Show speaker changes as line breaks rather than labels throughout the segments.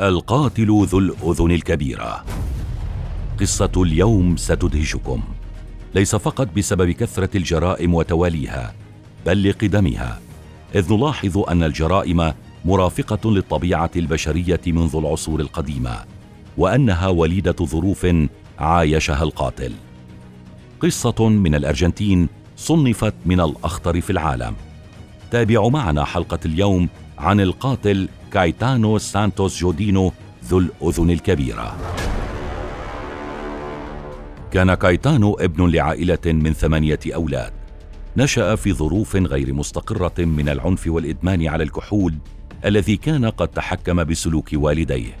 القاتل ذو الأذن الكبيرة. قصة اليوم ستدهشكم. ليس فقط بسبب كثرة الجرائم وتواليها بل لقدمها إذ نلاحظ أن الجرائم مرافقة للطبيعة البشرية منذ العصور القديمة وأنها وليدة ظروف عايشها القاتل. قصة من الأرجنتين صنفت من الأخطر في العالم. تابعوا معنا حلقة اليوم عن القاتل كايتانو سانتوس جودينو ذو الاذن الكبيره كان كايتانو ابن لعائلة من ثمانية أولاد. نشأ في ظروف غير مستقرة من العنف والإدمان على الكحول الذي كان قد تحكم بسلوك والديه.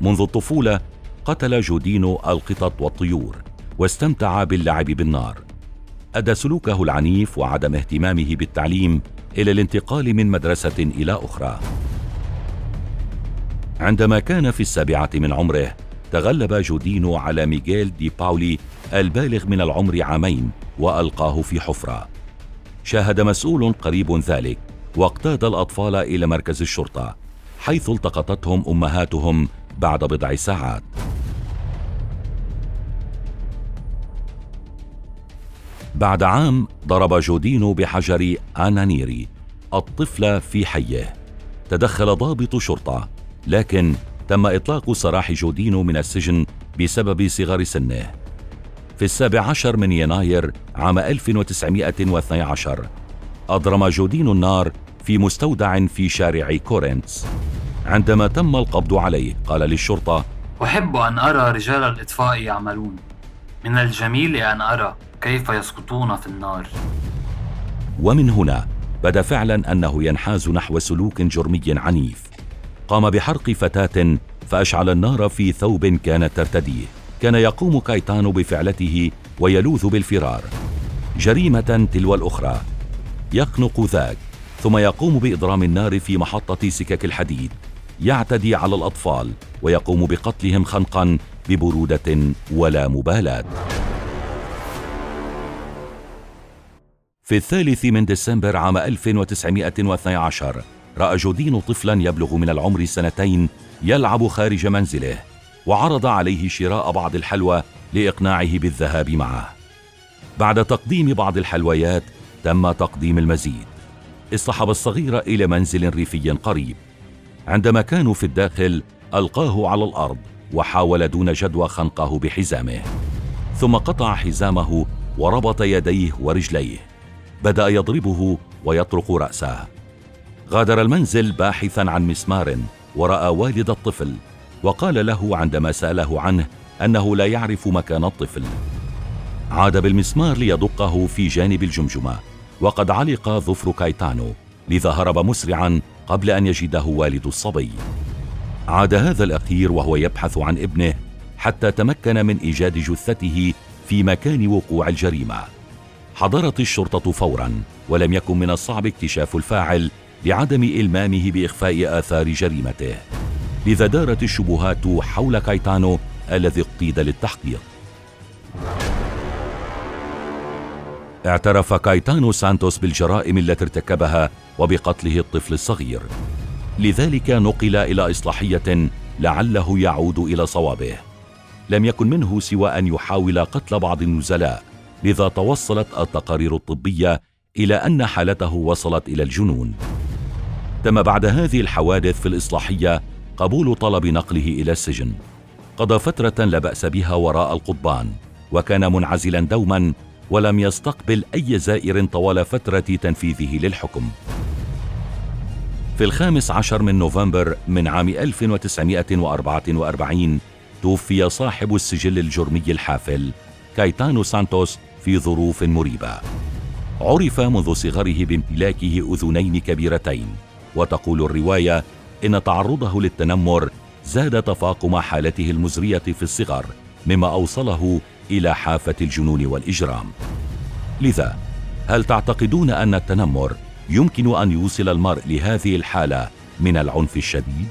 منذ الطفولة قتل جودينو القطط والطيور واستمتع باللعب بالنار. أدى سلوكه العنيف وعدم اهتمامه بالتعليم إلى الانتقال من مدرسة إلى أخرى. عندما كان في السابعة من عمره تغلب جودينو على ميغيل دي باولي البالغ من العمر عامين وألقاه في حفرة. شاهد مسؤول قريب ذلك واقتاد الأطفال إلى مركز الشرطة حيث التقطتهم أمهاتهم بعد بضع ساعات. بعد عام ضرب جودينو بحجر آنانيري الطفل في حيه. تدخل ضابط شرطة. لكن تم إطلاق سراح جودينو من السجن بسبب صغر سنه. في السابع عشر من يناير عام 1912 أضرم جودينو النار في مستودع في شارع كورنتس عندما تم القبض عليه قال للشرطة
أحب أن أرى رجال الإطفاء يعملون. من الجميل أن أرى كيف يسقطون في النار.
ومن هنا بدا فعلا أنه ينحاز نحو سلوك جرمي عنيف. قام بحرق فتاة فأشعل النار في ثوب كانت ترتديه. كان يقوم كايتانو بفعلته ويلوذ بالفرار. جريمة تلو الأخرى. يخنق ذاك. ثم يقوم بإضرام النار في محطة سكك الحديد. يعتدي على الأطفال ويقوم بقتلهم خنقا ببرودة ولا مبالاه في الثالث من ديسمبر عام 1912 رأى جودينو طفلا يبلغ من العمر سنتين يلعب خارج منزله وعرض عليه شراء بعض الحلوى لإقناعه بالذهاب معه. بعد تقديم بعض الحلويات تم تقديم المزيد. اصطحب الصغير إلى منزل ريفي قريب. عندما كانوا في الداخل ألقاه على الأرض وحاول دون جدوى خنقه بحزامه. ثم قطع حزامه وربط يديه ورجليه. بدأ يضربه ويطرق رأسه. غادر المنزل باحثا عن مسمار وراى والد الطفل وقال له عندما سأله عنه أنه لا يعرف مكان الطفل. عاد بالمسمار ليدقه في جانب الجمجمة وقد علق ظفر كايتانو لذا هرب مسرعا قبل أن يجده والد الصبي. عاد هذا الأخير وهو يبحث عن ابنه حتى تمكن من إيجاد جثته في مكان وقوع الجريمة. حضرت الشرطة فورا ولم يكن من الصعب اكتشاف الفاعل لعدم إلمامه بإخفاء آثار جريمته. لذا دارت الشبهات حول كايتانو الذي اقتيد للتحقيق. اعترف كايتانو سانتوس بالجرائم التي ارتكبها وبقتله الطفل الصغير. لذلك نقل إلى إصلاحية لعله يعود إلى صوابه. لم يكن منه سوى أن يحاول قتل بعض النزلاء لذا توصلت التقارير الطبية إلى أن حالته وصلت إلى الجنون. تم بعد هذه الحوادث في الإصلاحية قبول طلب نقله إلى السجن. قضى فترة لا بأس بها وراء القضبان وكان منعزلا دوما ولم يستقبل أي زائر طوال فترة تنفيذه للحكم. في الخامس عشر من نوفمبر من عام 1944 توفي صاحب السجل الجرمي الحافل كايتانو سانتوس في ظروف مريبة. عرف منذ صغره بامتلاكه أذنين كبيرتين. وتقول الرواية إن تعرضه للتنمر زاد تفاقم حالته المزرية في الصغر مما أوصله إلى حافة الجنون والإجرام. لذا هل تعتقدون أن التنمر يمكن أن يوصل المرء لهذه الحالة من العنف الشديد؟